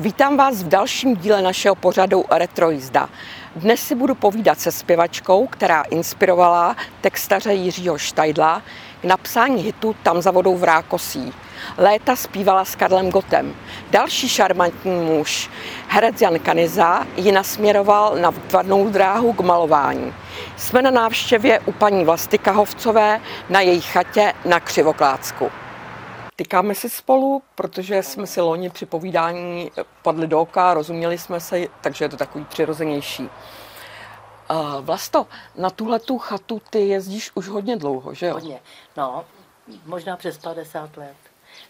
Vítám vás v dalším díle našeho pořadu Retrojízda. Dnes si budu povídat se zpěvačkou, která inspirovala textaře Jiřího Štajdla k napsání hitu Tam za vodou v Rákosí. Léta zpívala s Karlem Gotem. Další šarmantní muž, herec Jan Kaniza, ji nasměroval na tvrdnou dráhu k malování. Jsme na návštěvě u paní Vlasty Kahovcové na její chatě na Křivoklácku. Tykáme si spolu, protože jsme si loni při povídání padli do oka, rozuměli jsme se, takže je to takový přirozenější. Vlasto, na tuhle tu chatu ty jezdíš už hodně dlouho, že jo? Hodně, no, možná přes 50 let,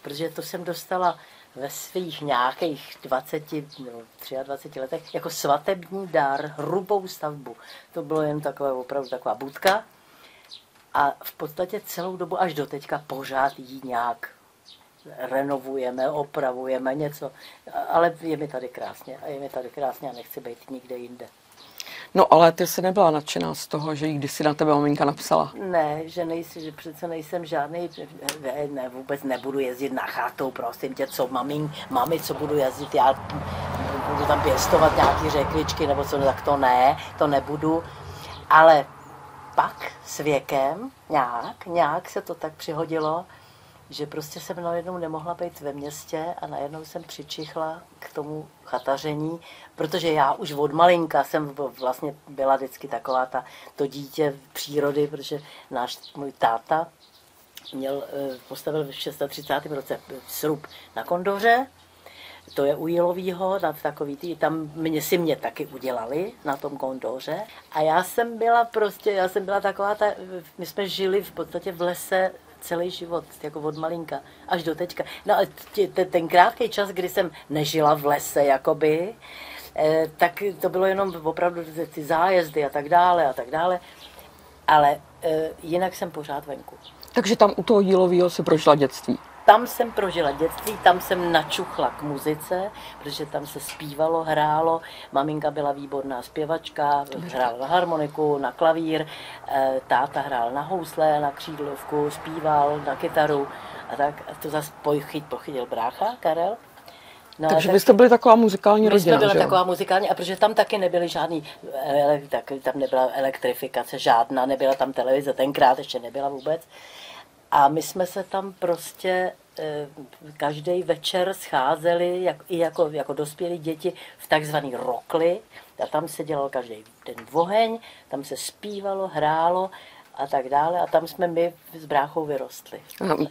protože to jsem dostala ve svých nějakých 20 nebo 23 letech jako svatební dar, hrubou stavbu. To bylo jen takové opravdu taková budka a v podstatě celou dobu až do teďka pořád jí nějak renovujeme, opravujeme něco, ale je mi tady krásně a je mi tady krásně a nechci být nikde jinde. No ale ty jsi nebyla nadšená z toho, že jí kdysi na tebe maminka napsala. Ne, že nejsi, že přece nejsem žádný, ne, ne, vůbec nebudu jezdit na chátou, prosím tě, co mamín, mami, co budu jezdit, já budu tam pěstovat nějaký řekličky nebo co, tak to ne, to nebudu, ale pak s věkem nějak, nějak se to tak přihodilo, že prostě jsem najednou nemohla být ve městě a najednou jsem přičichla k tomu chataření, protože já už od malinka jsem vlastně byla vždycky taková ta, to dítě přírody, protože náš můj táta měl, eh, postavil v 630. roce srub na Kondoře, to je u Jilovýho, na takový tý, tam mě si mě taky udělali na tom kondoře. A já jsem byla prostě, já jsem byla taková ta, my jsme žili v podstatě v lese celý život, jako od malinka, až do teďka. No a ten krátký čas, kdy jsem nežila v lese, jakoby, eh, tak to bylo jenom opravdu ty zájezdy a tak dále a tak dále. Ale eh, jinak jsem pořád venku. Takže tam u toho dílového si prošla dětství tam jsem prožila dětství, tam jsem načuchla k muzice, protože tam se zpívalo, hrálo. Maminka byla výborná zpěvačka, hrála na harmoniku, na klavír, eh, táta hrál na housle, na křídlovku, zpíval na kytaru a tak. A to zase pochyt, pochytil brácha, Karel. No, Takže tak, vy jste byli taková muzikální rodina, My jsme byli taková muzikální, a protože tam taky nebyly žádný, tak, tam nebyla elektrifikace žádná, nebyla tam televize, tenkrát ještě nebyla vůbec. A my jsme se tam prostě eh, každý večer scházeli jak, i jako, jako dospělí děti v takzvaný rokly. A tam se dělal každý den oheň, tam se zpívalo, hrálo a tak dále. A tam jsme my s bráchou vyrostli.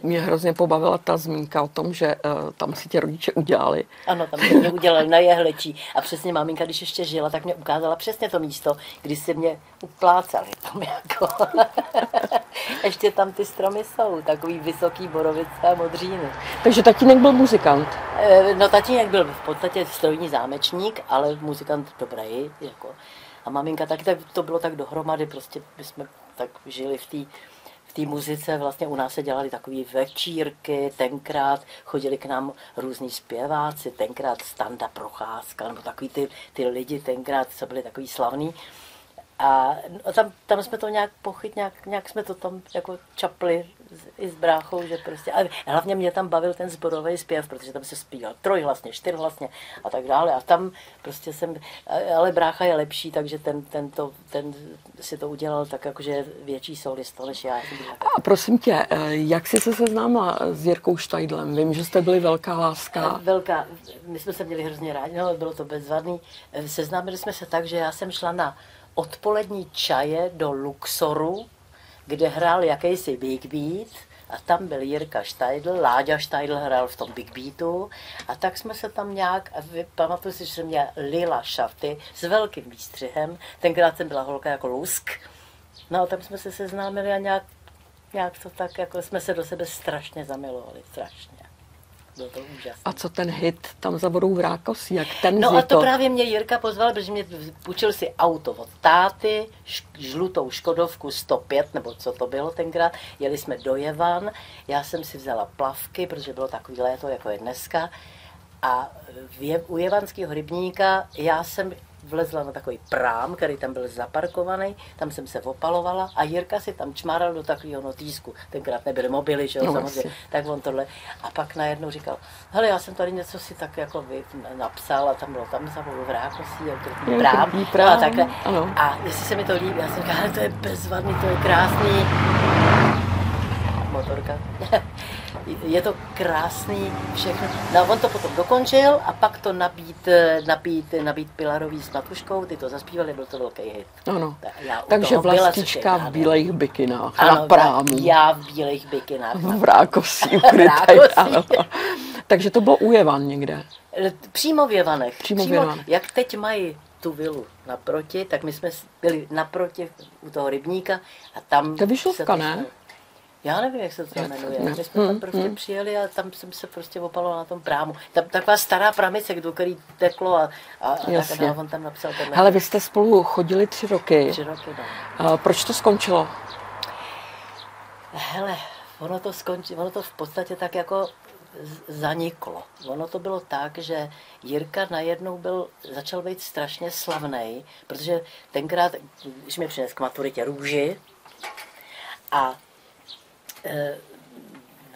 Mě hrozně pobavila ta zmínka o tom, že uh, tam si tě rodiče udělali. Ano, tam se mě udělali na jehlečí. A přesně maminka, když ještě žila, tak mě ukázala přesně to místo, kdy si mě uplácali. Tam jako. ještě tam ty stromy jsou, takový vysoký borovice a modříny. Takže tatínek byl muzikant? Eh, no tatínek byl v podstatě strojní zámečník, ale muzikant dobrý. Jako. A maminka taky, tak to bylo tak dohromady, prostě my jsme tak žili v té v té muzice vlastně u nás se dělali takové večírky, tenkrát chodili k nám různí zpěváci, tenkrát Standa Procházka, nebo takový ty, ty lidi tenkrát, co byli takový slavní. A tam, tam jsme to nějak pochyt, nějak, nějak jsme to tam jako čapli i s bráchou, že prostě, ale hlavně mě tam bavil ten zborový zpěv, protože tam se zpíval trojhlasně, čtyřhlasně a tak dále a tam prostě jsem, ale brácha je lepší, takže ten, ten, to, ten si to udělal tak jakože větší solista než já. A prosím tě, eh, jak jsi se seznámila s Jirkou Štajdlem? Vím, že jste byli velká láska. Eh, velká, my jsme se měli hrozně rádi, no, bylo to bezvadný. Eh, seznámili jsme se tak, že já jsem šla na odpolední čaje do Luxoru, kde hrál jakýsi Big Beat a tam byl Jirka Štajdl, Láďa Štajdl hrál v tom Big Beatu a tak jsme se tam nějak, pamatuju si, že jsem měla lila šaty s velkým výstřihem, tenkrát jsem byla holka jako lusk, no a tam jsme se seznámili a nějak, nějak to tak, jako jsme se do sebe strašně zamilovali, strašně. To. A co ten hit tam za vodou v Rákosí, jak ten No a to právě mě Jirka pozval, protože mě půjčil si auto od táty, žlutou Škodovku 105, nebo co to bylo tenkrát. Jeli jsme do Jevan, já jsem si vzala plavky, protože bylo takový léto, jako je dneska. A u Jevanského rybníka já jsem vlezla na takový prám, který tam byl zaparkovaný, tam jsem se opalovala a Jirka si tam čmáral do takového notýsku. Tenkrát nebyly mobily, že jo, No, samozřejmě. asi. Tak on tohle. A pak najednou říkal, hele, já jsem tady něco si tak jako vy, napsal a tam bylo tam za v rákosí, Jo, trpný prám. No, prám, a takhle. ano. A jestli se mi to líbí, já jsem říkal, hele, to je bezvadný, to je krásný. Motorka. je to krásný všechno. No a on to potom dokončil a pak to nabít, eh, nabít, nabít Pilarový s Matuškou, ty to zaspívali, byl to velký hit. Ano. Tak já Takže byla, vlastička v bílých bikinách Ano, na prámu. Já v bílých bikinách. V rákosí ukrytej, rákosí. ano. Takže to bylo u Jevan někde. Eh, Přímo v Jevanech. Přímo v Jevanech. Jak teď mají tu vilu naproti, tak my jsme byli naproti u toho rybníka a tam... To je to ne? Já nevím, jak se to tam jmenuje. My jsme tam Hmm, prostě hmm. přijeli a tam jsem se prostě opalovala na tom prámu. Tam taková stará pramice, do který teklo a, a, a, tak, a on tam napsal tenhle. Hele, vy jste spolu chodili tři roky. Tři roky, no. A Proč to skončilo? Hele, ono to skončilo, ono to v podstatě tak jako zaniklo. Ono to bylo tak, že Jirka najednou byl, začal být strašně slavný, protože tenkrát, když mi přines k maturitě růži a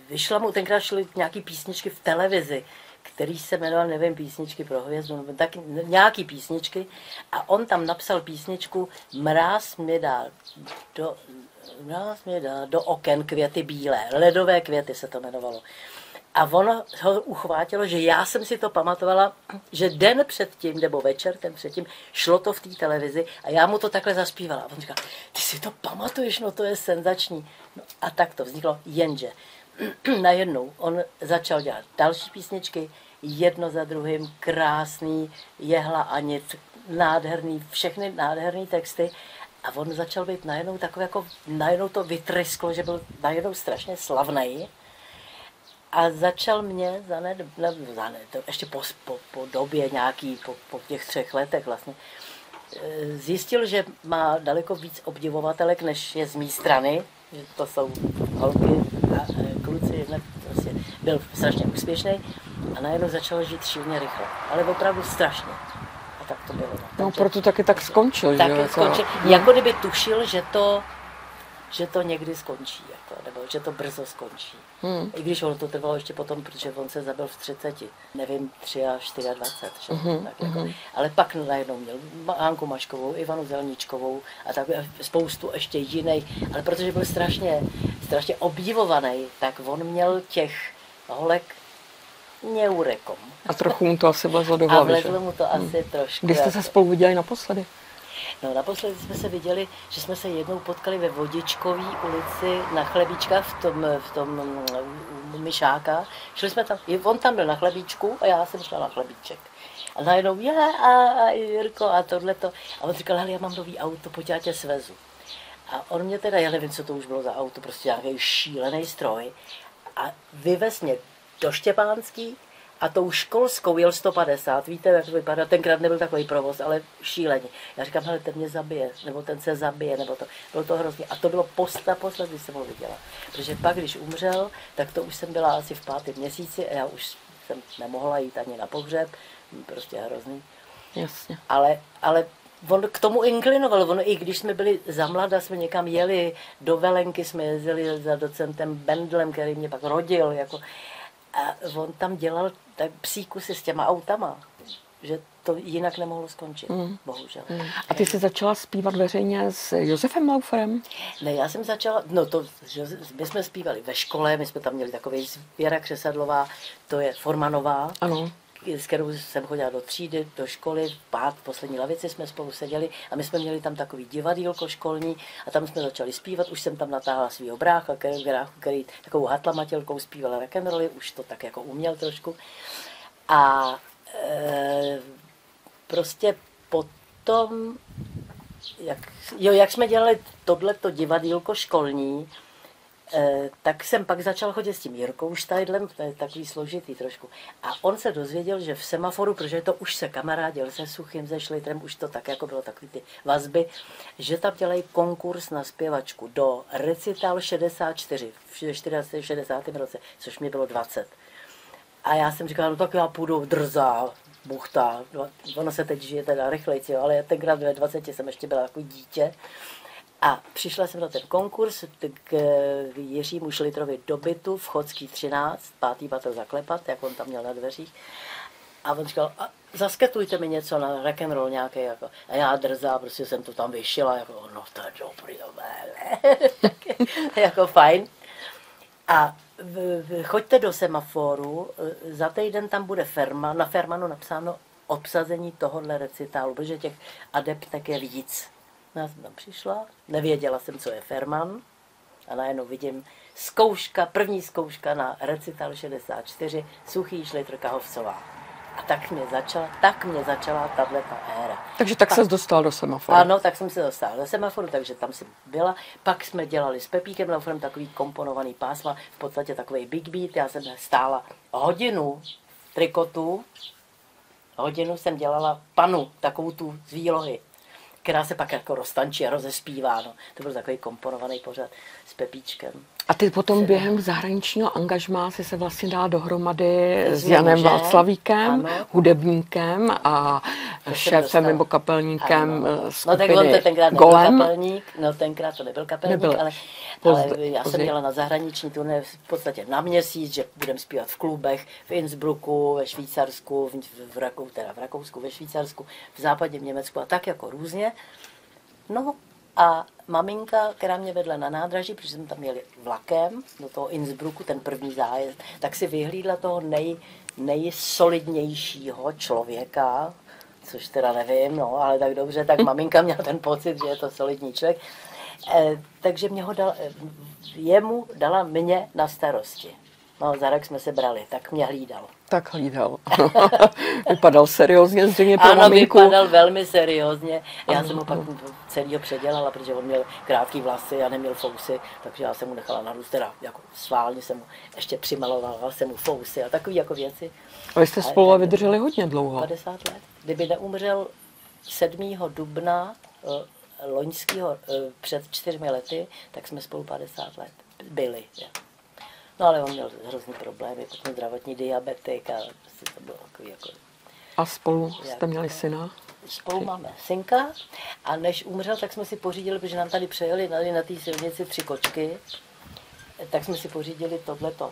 vyšla mu, tenkrát šly nějaký písničky v televizi, který se jmenoval, nevím, písničky pro hvězdu, nebo taky nějaký písničky a on tam napsal písničku Mráz mě dá do, mráz mě dá do oken květy bílé, ledové květy se to jmenovalo. A ono ho uchvátilo, že já jsem si to pamatovala, že den předtím, nebo večer ten předtím, šlo to v té televizi a já mu to takhle zaspívala. A on říkal, ty si to pamatuješ, no to je senzační. No a tak to vzniklo, jenže najednou on začal dělat další písničky, jedno za druhým, krásný, jehla a nic, nádherný, všechny nádherný texty. A on začal být najednou takový, jako najednou to vytrysklo, že byl najednou strašně slavný. A začal mě za ne, ne, za ne to ještě po, po, po době nějaký, po, po těch třech letech vlastně, eh, zjistil, že má daleko víc obdivovatelek, než je z mé strany, že to jsou holky a eh, kluci, jednak prostě byl strašně úspěšný a najednou začal žít šíleně rychle, ale opravdu strašně. A tak to bylo. No, Takže- proto taky tak skončil, že tak to Jako, skončil. Jako kdyby tušil, že to, že to někdy skončí, jako, nebo že to brzo skončí. Hmm. I když ono to trvalo ještě potom, protože on se zabil v 30, nevím, 3 a 24, že? Mhm, tak jako. Ale pak najednou měl Hanku Maškovou, Ivanu Zelničkovou a tak a spoustu ještě jiných. Ale protože byl strašně, strašně obdivovaný, tak on měl těch holek neurekom. A trochu mu to asi vlezlo do A hlavy, že? vlezlo mu to asi trošku. Kdy jste jako- se spolu viděli naposledy? No naposledy jsme se viděli, že jsme se jednou potkali ve Vodičkové ulici na Chlebíčka v tom, v tom Myšáka. Šli jsme tam, on tam byl na Chlebíčku a já jsem šla na Chlebíček. A najednou, je, a, a Jirko, a tohleto. A on říkal, já mám nový auto, pojď já tě svezu. A on mě teda, já nevím, co to už bylo za auto, prostě nějaký šílený stroj. A vyvez mě do Štěpánský a tou školskou jel 150. Víte, jak to vypadá? Tenkrát nebyl takový provoz, ale šíleně. Já říkám, hele, ten mě zabije, nebo ten se zabije, nebo to. Bylo to hrozně. A to bylo post naposled, když jsem ho viděla. Protože pak, když umřel, tak to už jsem byla asi v pátém měsíci a já už jsem nemohla jít ani na pohřeb. Prostě hrozný Jasně. ale, ale on k tomu inklinoval. On, I když jsme byli za mlada, jsme někam jeli, do Velenky jsme jezdili za docentem Bendlem, který mě pak rodil. Jako, a on tam dělal tak psíkusy s těma autama, že to jinak nemohlo skončit, mm. bohužel. Mm. A ty jsi začala zpívat veřejně s Josefem Lauferem? Ne, já jsem začala, no to, my jsme zpívali ve škole, my jsme tam měli takový Věra Křesadlová, to je Formanová, Ano. S kterou jsem chodila do třídy, do školy, v pát, v poslední lavici jsme spolu seděli a my jsme měli tam takový divadýlko školní a tam jsme začali zpívat, už jsem tam natáhla svého brácha, který, který takovou hatlamatělkou zpíval rock'n'rolly, už to tak jako uměl trošku. A e, prostě potom, jak, jo, jak jsme dělali tohleto divadýlko školní, tak jsem pak začal chodit s tím Jirkou Štajdlem, to je takový složitý trošku. A on se dozvěděl, že v semaforu, protože to už se kamarádil se Suchým, se Šlitrem, už to tak jako bylo takový ty vazby, že tam dělají konkurs na zpěvačku do recital 64 v 40, 60. roce, což mi bylo 20. A já jsem říkala, no tak já půjdu drzá, buchta. Ono se teď žije teda rychlejci, ale tenkrát ve 20 jsem ještě byla jako dítě. A přišla jsem na ten konkurs k Jiřímu Šlitrovi do bytu v Chodský 13, pátý patro zaklepat, jak on tam měl na dveřích. A on říkal, a zasketujte mi něco na rock and roll nějaký, jako. A já drzá, prostě jsem to tam vyšila, jako, no to je dobrý, jako fajn. A choďte do semaforu, za týden tam bude ferma, na Fermanu napsáno obsazení tohohle recitálu, protože těch adeptek je víc. Já jsem tam přišla, nevěděla jsem, co je Ferman a najednou vidím zkouška, první zkouška na recital 64, Suchý Šlitr Kahovcová. A tak mě začala, tak mě začala tahle éra. Takže tak se dostal do semaforu. Ano, tak jsem se dostala do semaforu, takže tam jsem byla. Pak jsme dělali s Pepíkem Laufrem takový komponovaný pásma, v podstatě takový big beat. Já jsem stála hodinu trikotu, hodinu jsem dělala panu, takovou tu z výlohy která se pak jako roztančí a rozespívá. No. To byl takový komponovaný pořad s Pepíčkem. A ty potom během zahraničního angažmá si se vlastně dala dohromady s Janem mužem, Václavíkem, ano. hudebníkem a to šéfem nebo kapelníkem ano. skupiny No tak on to tenkrát nebyl Golem. kapelník, no tenkrát to nebyl kapelník, nebyl. ale, ale já jsem měla na zahraniční turné v podstatě na měsíc, že budeme zpívat v klubech, v Innsbrucku, ve Švýcarsku, v, v, Rakou, teda v Rakousku, ve Švýcarsku, v západním Německu a tak jako různě. No a maminka, která mě vedla na nádraží, protože jsme tam měli vlakem do toho Innsbrucku, ten první zájezd, tak si vyhlídla toho nej, nejsolidnějšího člověka, což teda nevím, no, ale tak dobře, tak maminka měla ten pocit, že je to solidní člověk. E, takže mě ho dal, jemu dala mě na starosti. No, za rok jsme se brali, tak mě hlídal. Tak hlídal. vypadal seriózně zřejmě pro Ano, maminku. vypadal velmi seriózně. Já ano. jsem ho pak celýho předělala, protože on měl krátký vlasy a neměl fousy, takže já jsem mu nechala narůst, teda jako sválně jsem mu ještě přimalovala jsem mu fousy a takové jako věci. A vy jste spolu a vydrželi hodně dlouho. 50 let. Kdyby neumřel 7. dubna eh, loňského eh, před čtyřmi lety, tak jsme spolu 50 let byli. Ja. No ale on měl hrozný problémy, potom zdravotní diabetik a prostě to bylo takový jako... A spolu jste měli syna? Spolu máme synka a než umřel, tak jsme si pořídili, protože nám tady přejeli tady na té silnici tři kočky, tak jsme si pořídili tohleto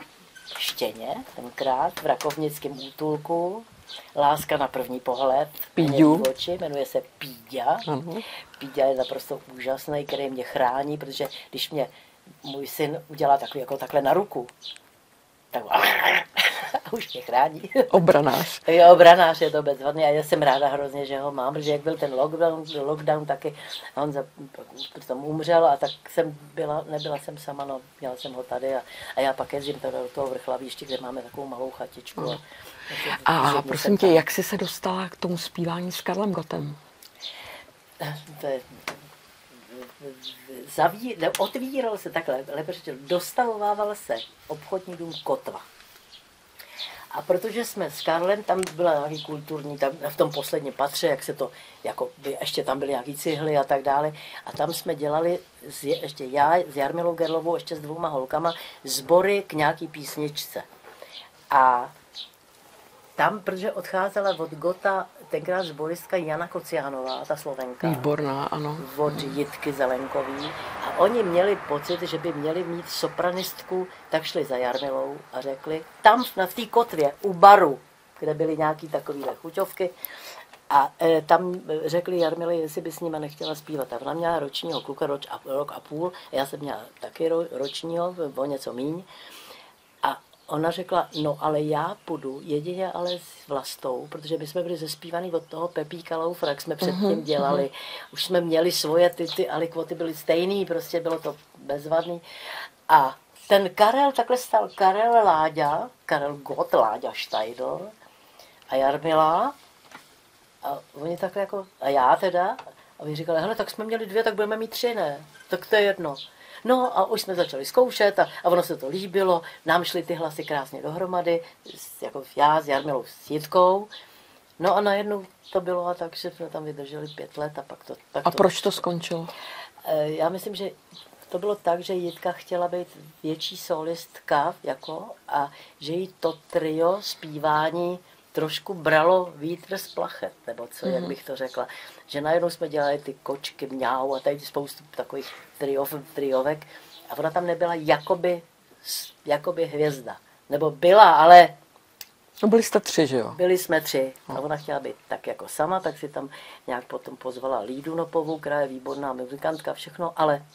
štěně, tenkrát v rakovnickém útulku, Láska na první pohled. Píďu. Oči, jmenuje se Píďa. Píďa je naprosto úžasný, který mě chrání, protože když mě můj syn udělá takový, jako takhle na ruku, tak a už mě chrání. Obranář. jo, obranář je to bezvadný a já jsem ráda hrozně, že ho mám, protože jak byl ten lockdown, lockdown taky, a on za, potom umřel a tak jsem byla, nebyla jsem sama, no, měla jsem ho tady a, a já pak jezdím tady do toho vrchlavíště, kde máme takovou malou chatičku. A, a, a prosím tě, jak jsi se dostala k tomu zpívání s Karlem Gotem? To je zaví, ne, otvíral se takhle, lépe řečeno, dostavovával se obchodní dům Kotva. A protože jsme s Karlem, tam byla nějaký kulturní, tam v tom posledním patře, jak se to, jako by, ještě tam byly nějaký cihly a tak dále. A tam jsme dělali, s, ještě já s Jarmilou Gerlovou, ještě s dvouma holkama, sbory k nějaký písničce. A tam, protože odcházela od Gota tenkrát zboristka Jana Kociánová, ta Slovenka. Výborná, ano. Od Jitky Zelenkový. A oni měli pocit, že by měli mít sopranistku, tak šli za Jarmilou a řekli, tam na té kotvě u baru, kde byly nějaký takovýhle chuťovky, a e, tam řekli Jarmile, jestli by s nima nechtěla zpívat. A ona měla ročního kluka, roč a, rok a půl, já jsem měla taky ro, ročního, o něco míň ona řekla, no ale já půjdu jedině ale s vlastou, protože my jsme byli zespívaný od toho Pepíka Loufra, jak jsme předtím mhm, dělali. Mhm. Už jsme měli svoje, ty, ty alikvoty byly stejný, prostě bylo to bezvadný. A ten Karel, takhle stal Karel Láďa, Karel Gott Láďa Štajdl a Jarmila a oni takhle jako, a já teda, a oni říkali, hele, tak jsme měli dvě, tak budeme mít tři, ne? Tak to je jedno. No a už jsme začali zkoušet a, a ono se to líbilo, nám šly ty hlasy krásně dohromady, jako já s Jarmilou s Jitkou. No a najednou to bylo a tak, že jsme tam vydrželi pět let a pak to... Pak a to, proč to skončilo? Eh, já myslím, že to bylo tak, že Jitka chtěla být větší solistka jako, a že jí to trio zpívání trošku bralo vítr z plachet, nebo co, Mhm. jak bych to řekla. Že najednou jsme dělali ty kočky, mňau a tady spoustu takových triov, triovek a ona tam nebyla jakoby, jakoby hvězda. Nebo byla, ale No byli jste tři, že jo? byli jsme tři a ona chtěla být tak jako sama, tak si tam nějak potom pozvala Lídu Nopovou, která je výborná muzikantka, všechno, ale,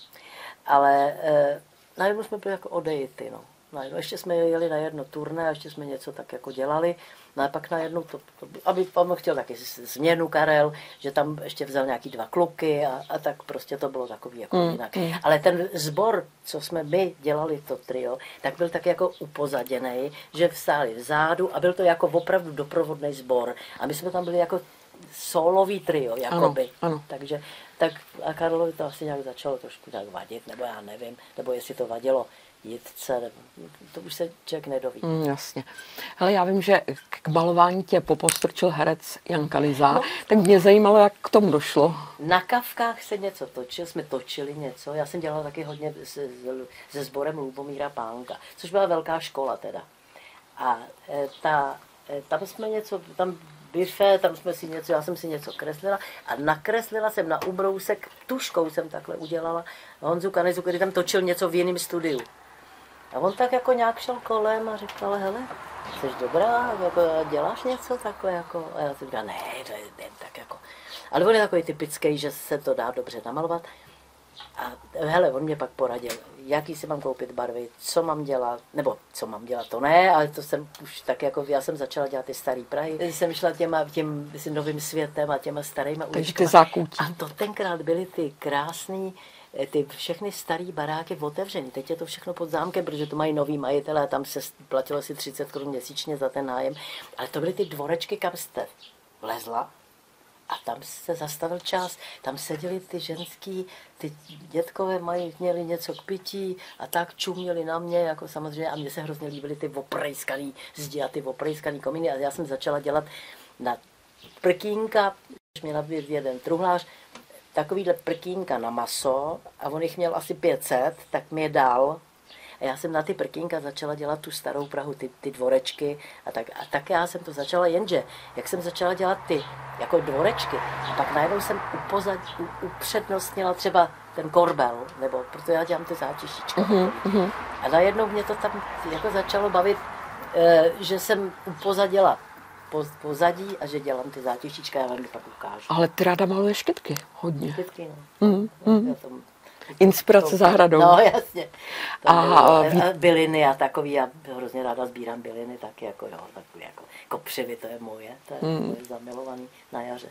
ale eh, najednou jsme byli jako odejity, no. Najednou, ještě jsme jeli na jedno turné a ještě jsme něco tak jako dělali. No a pak najednou, to, to, aby pan chtěl taky změnu Karel, že tam ještě vzal nějaký dva kluky a, a tak prostě to bylo takový jako Mm, jinak. mm. Ale ten sbor, co jsme my dělali, to trio, tak byl tak jako upozaděný, že vstáli vzadu a byl to jako opravdu doprovodný sbor. A my jsme tam byli jako solový trio, jakoby. ano. Takže tak a Karlovi to asi nějak začalo trošku tak vadit, nebo já nevím, nebo jestli to vadilo Jitce, nebo, to už se člověk nedoví. Mm, jasně. Ale já vím, že k malování tě popostrčil herec Jan Kaliza, no. tak mě zajímalo, jak k tomu došlo. Na kavkách se něco točil, jsme točili něco. Já jsem dělala taky hodně se, se sborem Lubomíra Pánka, což byla velká škola teda. A e, ta, e, tam jsme něco, tam bife, tam jsme si něco, já jsem si něco kreslila a nakreslila jsem na ubrousek, tuškou jsem takhle udělala Honzu Kanizu, který tam točil něco v jiném studiu. A on tak jako nějak šel kolem a říkal, hele, jsi dobrá, jako děláš něco takhle jako, a já jsem říkal, ne, to je jen tak jako. Ale on je takový typický, že se to dá dobře namalovat. A hele, on mě pak poradil, jaký si mám koupit barvy, co mám dělat, nebo co mám dělat, to ne, ale to jsem už tak jako, já jsem začala dělat ty starý Prahy. Jsem šla těma, tím myslím, novým světem a těma starýma Takže ty uličkama. zákoutí. A to tenkrát byly ty krásný, eh, ty všechny staré baráky otevřený. Teď je to všechno pod zámkem, protože to mají nový majitelé a tam se platilo asi 30 korun měsíčně za ten nájem. Ale to byly ty dvorečky, kam jste vlezla a tam se zastavil čas, tam seděli ty ženský, ty dětkové mají, měli něco k pití a tak čuměli na mě, jako samozřejmě, a mně se hrozně líbily ty oprejskaný zdi a ty oprejskaný komíny a já jsem začala dělat na prkínka, měla být jeden truhlář, takovýhle prkínka na maso a on jich měl asi 500, tak mi je dal. A já jsem na ty prkínka začala dělat tu starou Prahu, ty, ty dvorečky a tak, a tak já jsem to začala, jenže jak jsem začala dělat ty jako dvorečky, a pak najednou jsem upozad, u, upřednostnila třeba ten korbel, nebo protože já dělám ty zátišičky. Uh-huh, A najednou mě to tam jako začalo bavit, eh, že jsem upozadila poz- pozadí a že dělám ty zátišička, já vám to pak ukážu. Ale ty ráda maluješ kytky, hodně. Vždycky, no. Mm, Já jsem- Inspirace zahradou. No, jasně. A ví- a byliny a takový, já hrozně ráda sbírám byliny, taky jako jo, takový jako kopřivy, to je moje, to je, Hmm. to je zamilovaný na jaře.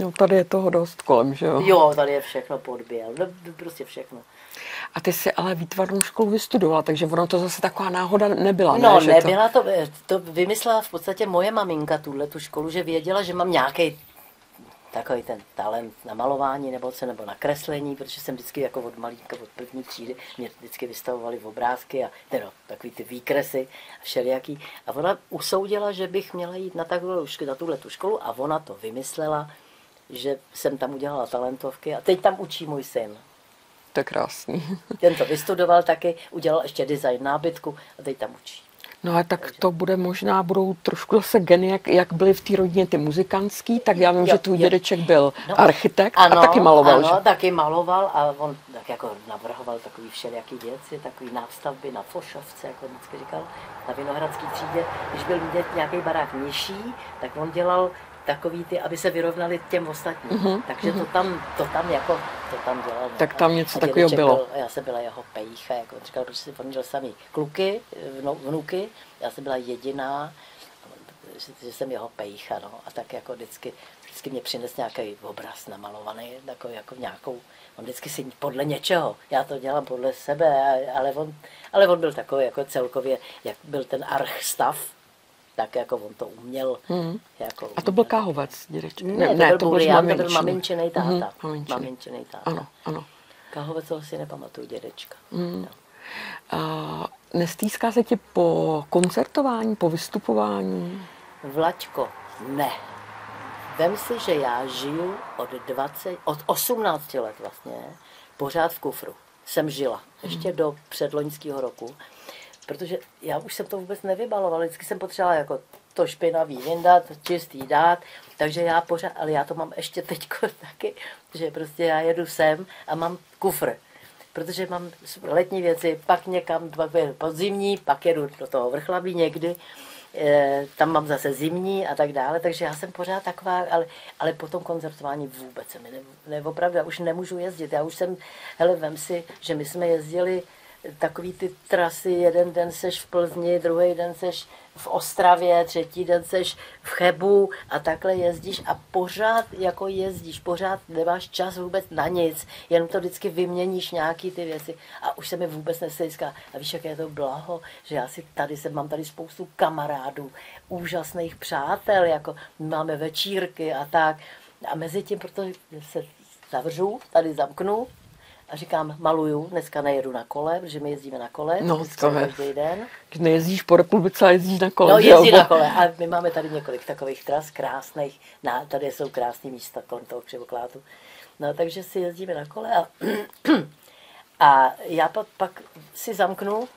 No, tady je toho dost kolem, že jo? Jo, tady je všechno podběl, no, prostě všechno. A ty jsi ale výtvarnou školu vystudovala, takže ono to zase taková náhoda nebyla, No, ne? Že to... nebyla to, to vymyslela v podstatě moje maminka tuhle tu školu, že věděla, že mám nějaký takový ten talent na malování nebo co, nebo na kreslení, protože jsem vždycky jako od malíka, od první třídy, mě vždycky vystavovali v obrázky a teda, takový ty výkresy a všelijaký. A ona usoudila, že bych měla jít na, takovou, na tuhle tu školu a ona to vymyslela, že jsem tam udělala talentovky a teď tam učí můj syn. To je krásný. Ten to vystudoval taky, udělal ještě design nábytku a teď tam učí. No a tak to bude možná, budou trošku zase geny, jak, jak byly v té rodině ty muzikantský, tak já vím, Jo, že tvůj jo. dědeček byl No, architekt a taky maloval, ano, že? taky maloval a on tak jako navrhoval takový všelijaký věci, takový nástavby na Fošovce, jako vždycky říkal, na Vinohradské třídě. Když byl vidět nějaký barák nižší, tak on dělal takový ty, aby se vyrovnali těm ostatním. Mhm, Takže to tam, to tam jako, to tam dělal. Tak tam něco takového bylo. Byl, já jsem byla jeho pejcha, jako on říkal, protože si on měl samý kluky, vnu- vnuky, já jsem byla jediná, že, že jsem jeho pejcha, no, a tak jako vždycky, vždycky mě přines nějaký obraz namalovaný, takový jako nějakou, on vždycky si podle něčeho, já to dělám podle sebe, ale on, ale on byl takový jako celkově, jak byl ten arch stav, tak jako on to uměl. Mhm. Jako A to byl Káhovec, dědeček? Ne, ne, to byl to byl maminčiny. maminčinej táta. Mhm, maminčinej. Maminčinej táta. Ano, ano. Kahovec to si nepamatuju, dědečka. Mhm. No. A nestýská se ti po koncertování, po vystupování? Vlaďko, ne. Vem si, že já žiju od, 20, od 18 let vlastně, pořád v kufru. Jsem žila, ještě do předloňského roku. Protože já už jsem to vůbec nevybalovala, vždycky jsem potřebovala jako to špinavý vyndat, čistý dát, takže já pořád, ale já to mám ještě teď taky, že prostě já jedu sem a mám kufr, protože mám letní věci, pak někam, pak podzimní, pak jedu do toho vrchlabí někdy, Eh, tam mám zase zimní a tak dále, takže já jsem pořád taková, ale, ale po tom koncertování vůbec se mi ne, ne, opravdu, já už nemůžu jezdit, já už jsem, hele, vem si, že my jsme jezdili takový ty trasy, jeden den seš v Plzni, druhý den seš v Ostravě, třetí den seš v Chebu a takhle jezdíš a pořád jako jezdíš, pořád nemáš čas vůbec na nic, jenom to vždycky vyměníš nějaký ty věci a už se mi vůbec nesejská. A víš, jaké je to blaho, že já si tady jsem, mám tady spoustu kamarádů, úžasných přátel, jako máme večírky a tak. A mezi tím, protože se zavřu, tady zamknu, a říkám, maluju, dneska nejedu na kole, protože my jezdíme na kole, no, každý den. Když nejezdíš po republice, ale jezdíš na kole. No, jezdí na kole. A my máme tady několik takových tras krásných. Na, tady jsou krásné místa kolem toho křivoklátu. No, takže si jezdíme na kole a, a já pak, pak si zamknu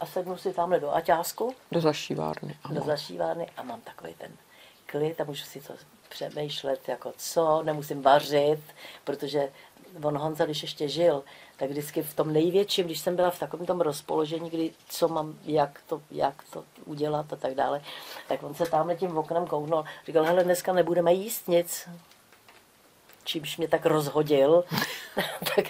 a sednu si tamhle do aťásku. Do zašívárny. Ano. Do zašívárny a mám takový ten klid a můžu si to přemýšlet, jako co, nemusím vařit, protože on Honza, když ještě žil, tak vždycky v tom největším, když jsem byla v takovém tom rozpoložení, kdy co mám, jak to, jak to udělat a tak dále, tak on se tamhle tím oknem kouknul, říkal, hele, dneska nebudeme jíst nic, čímž mě tak rozhodil, tak,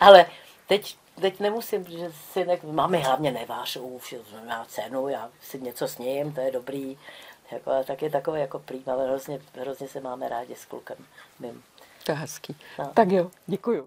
ale teď, teď nemusím, protože synek, máme hlavně nevážu, má cenu, já si něco sním, to je dobrý, jako, tak je takové jako prýma, hrozně, hrozně se máme rádi s klukem mým. To je hezký. No. Tak jo, děkuju.